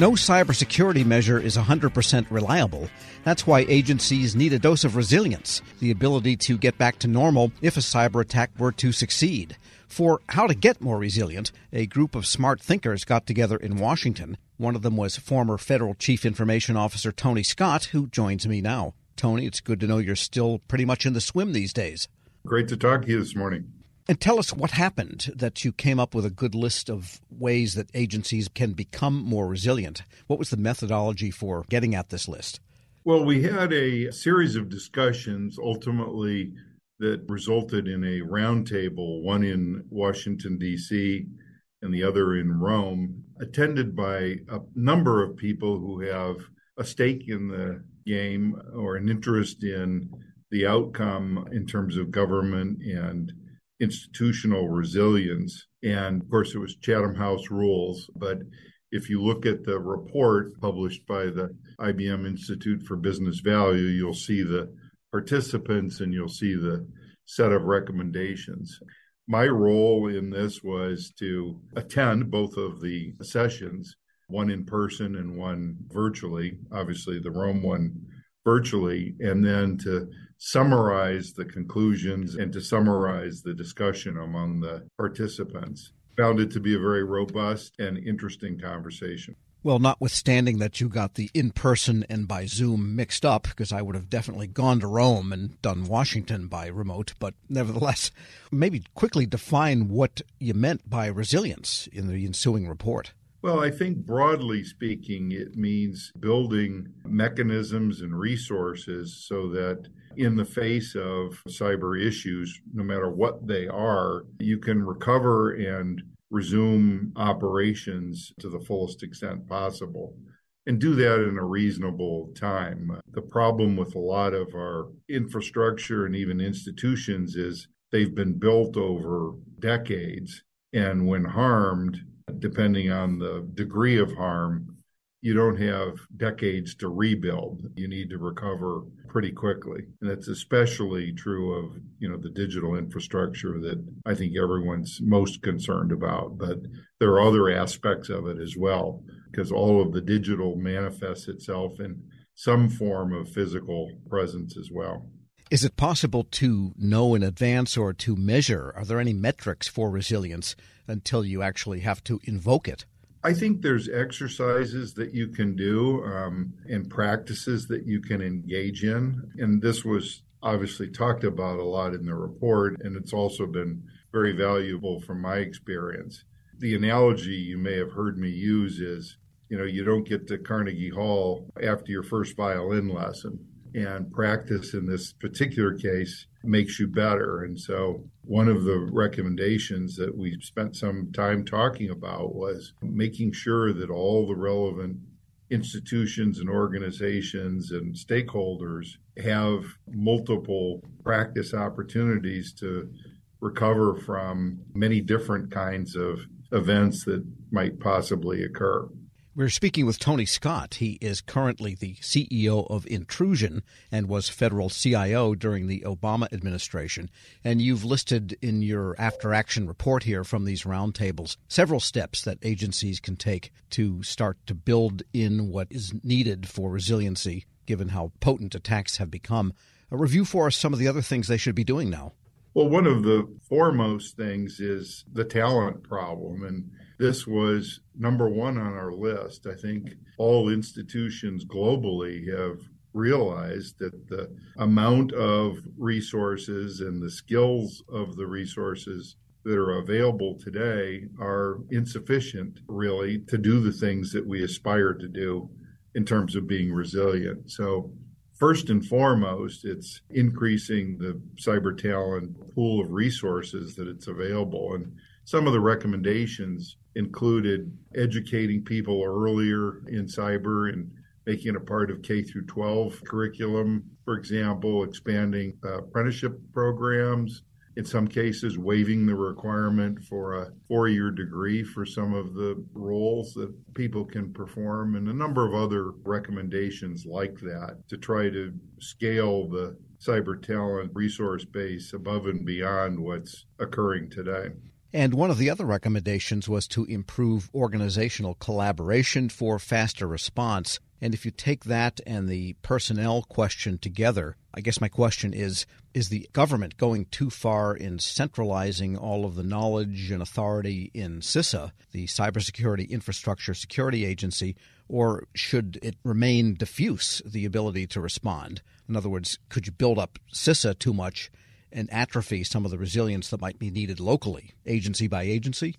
No cybersecurity measure is 100% reliable. That's why agencies need a dose of resilience, the ability to get back to normal if a cyber attack were to succeed. For how to get more resilient, a group of smart thinkers got together in Washington. One of them was former Federal Chief Information Officer Tony Scott, who joins me now. Tony, it's good to know you're still pretty much in the swim these days. Great to talk to you this morning. And tell us what happened that you came up with a good list of ways that agencies can become more resilient. What was the methodology for getting at this list? Well, we had a series of discussions ultimately that resulted in a roundtable, one in Washington, D.C., and the other in Rome, attended by a number of people who have a stake in the game or an interest in the outcome in terms of government and institutional resilience. And of course, it was Chatham House rules. But if you look at the report published by the IBM Institute for Business Value, you'll see the participants and you'll see the set of recommendations. My role in this was to attend both of the sessions, one in person and one virtually, obviously, the Rome one virtually, and then to summarize the conclusions and to summarize the discussion among the participants. Found it to be a very robust and interesting conversation. Well, notwithstanding that you got the in person and by Zoom mixed up, because I would have definitely gone to Rome and done Washington by remote, but nevertheless, maybe quickly define what you meant by resilience in the ensuing report. Well, I think broadly speaking, it means building mechanisms and resources so that in the face of cyber issues, no matter what they are, you can recover and resume operations to the fullest extent possible and do that in a reasonable time. The problem with a lot of our infrastructure and even institutions is they've been built over decades. And when harmed, depending on the degree of harm, you don't have decades to rebuild. You need to recover pretty quickly. And that's especially true of, you know, the digital infrastructure that I think everyone's most concerned about. But there are other aspects of it as well, because all of the digital manifests itself in some form of physical presence as well. Is it possible to know in advance or to measure? Are there any metrics for resilience until you actually have to invoke it? I think there's exercises that you can do um, and practices that you can engage in. And this was obviously talked about a lot in the report, and it's also been very valuable from my experience. The analogy you may have heard me use is you know, you don't get to Carnegie Hall after your first violin lesson and practice in this particular case makes you better. And so, one of the recommendations that we spent some time talking about was making sure that all the relevant institutions and organizations and stakeholders have multiple practice opportunities to recover from many different kinds of events that might possibly occur. We're speaking with Tony Scott. He is currently the CEO of Intrusion and was federal CIO during the Obama administration. And you've listed in your after action report here from these roundtables several steps that agencies can take to start to build in what is needed for resiliency, given how potent attacks have become. A review for us some of the other things they should be doing now. Well, one of the foremost things is the talent problem. And this was number one on our list. I think all institutions globally have realized that the amount of resources and the skills of the resources that are available today are insufficient, really, to do the things that we aspire to do in terms of being resilient. So, first and foremost, it's increasing the cyber talent pool of resources that it's available. And some of the recommendations included educating people earlier in cyber and making it a part of K through 12 curriculum, for example, expanding uh, apprenticeship programs, in some cases waiving the requirement for a four-year degree for some of the roles that people can perform and a number of other recommendations like that to try to scale the cyber talent resource base above and beyond what's occurring today. And one of the other recommendations was to improve organizational collaboration for faster response. And if you take that and the personnel question together, I guess my question is is the government going too far in centralizing all of the knowledge and authority in CISA, the Cybersecurity Infrastructure Security Agency, or should it remain diffuse, the ability to respond? In other words, could you build up CISA too much and atrophy some of the resilience that might be needed locally, agency by agency?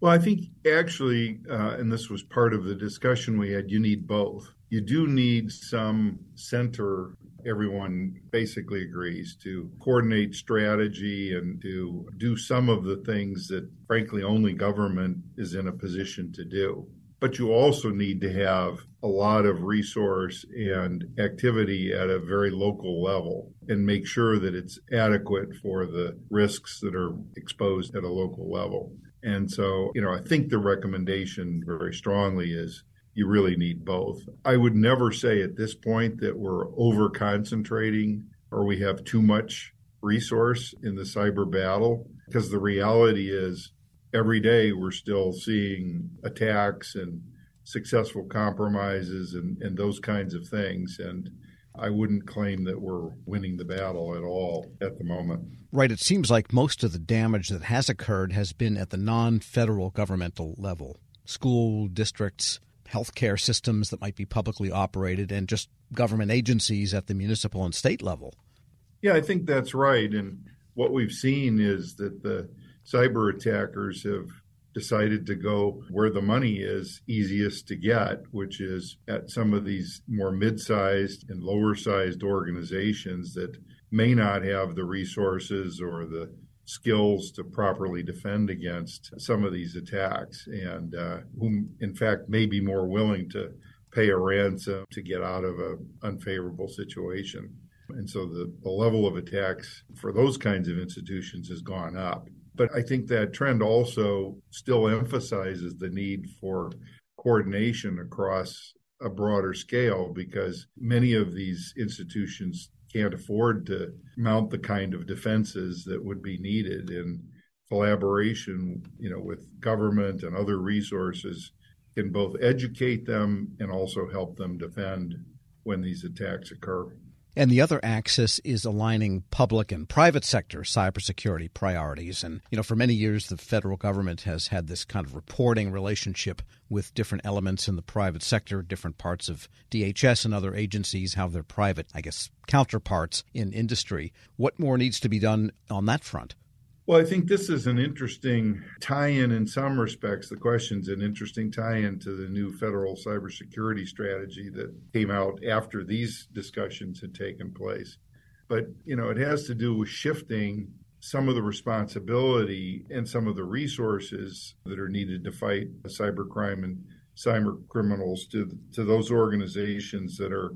Well, I think actually, uh, and this was part of the discussion we had, you need both. You do need some center, everyone basically agrees, to coordinate strategy and to do some of the things that, frankly, only government is in a position to do but you also need to have a lot of resource and activity at a very local level and make sure that it's adequate for the risks that are exposed at a local level. And so, you know, I think the recommendation very strongly is you really need both. I would never say at this point that we're over concentrating or we have too much resource in the cyber battle because the reality is every day we're still seeing attacks and successful compromises and, and those kinds of things. And I wouldn't claim that we're winning the battle at all at the moment. Right. It seems like most of the damage that has occurred has been at the non federal governmental level school districts, healthcare systems that might be publicly operated, and just government agencies at the municipal and state level. Yeah, I think that's right. And what we've seen is that the cyber attackers have decided to go where the money is easiest to get, which is at some of these more mid sized and lower sized organizations that may not have the resources or the skills to properly defend against some of these attacks, and uh, whom, in fact, may be more willing to pay a ransom to get out of an unfavorable situation. And so the, the level of attacks for those kinds of institutions has gone up. But I think that trend also still emphasizes the need for coordination across a broader scale because many of these institutions can't afford to mount the kind of defenses that would be needed in collaboration you know with government and other resources can both educate them and also help them defend when these attacks occur and the other axis is aligning public and private sector cybersecurity priorities. And, you know, for many years, the federal government has had this kind of reporting relationship with different elements in the private sector, different parts of DHS and other agencies have their private, I guess, counterparts in industry. What more needs to be done on that front? Well, I think this is an interesting tie in in some respects. The question's an interesting tie in to the new federal cybersecurity strategy that came out after these discussions had taken place. But, you know, it has to do with shifting some of the responsibility and some of the resources that are needed to fight cybercrime and cyber criminals to, to those organizations that are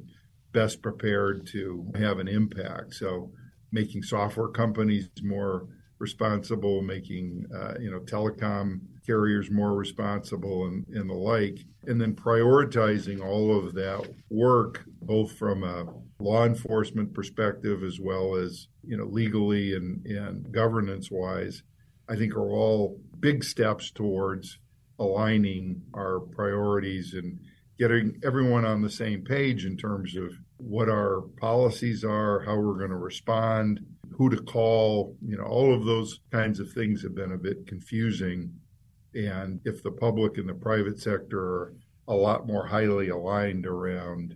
best prepared to have an impact. So, making software companies more responsible, making uh, you know telecom carriers more responsible, and, and the like, and then prioritizing all of that work, both from a law enforcement perspective as well as you know legally and, and governance wise, I think are all big steps towards aligning our priorities and getting everyone on the same page in terms of what our policies are, how we're going to respond, who to call, you know, all of those kinds of things have been a bit confusing. And if the public and the private sector are a lot more highly aligned around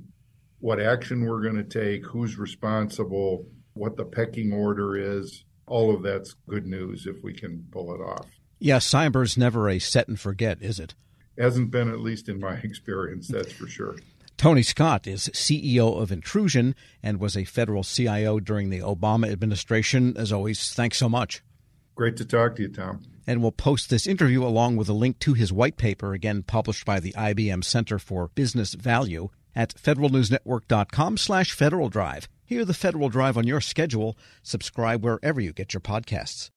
what action we're going to take, who's responsible, what the pecking order is, all of that's good news if we can pull it off. Yeah, cyber's never a set and forget, is it? Hasn't been, at least in my experience, that's for sure. Tony Scott is CEO of Intrusion and was a federal CIO during the Obama administration. As always, thanks so much. Great to talk to you, Tom. And we'll post this interview along with a link to his white paper, again published by the IBM Center for Business Value at federalnewsnetwork.com slash Federal Drive. Hear the Federal Drive on your schedule. Subscribe wherever you get your podcasts.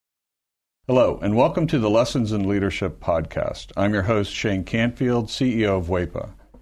Hello, and welcome to the Lessons in Leadership podcast. I'm your host, Shane Canfield, CEO of WEPA.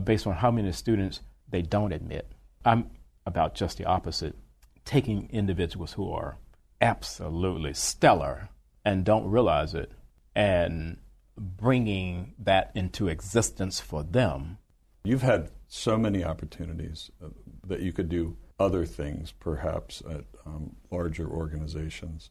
based on how many students they don't admit. I'm about just the opposite, taking individuals who are absolutely stellar and don't realize it and bringing that into existence for them. You've had so many opportunities uh, that you could do other things, perhaps at um, larger organizations.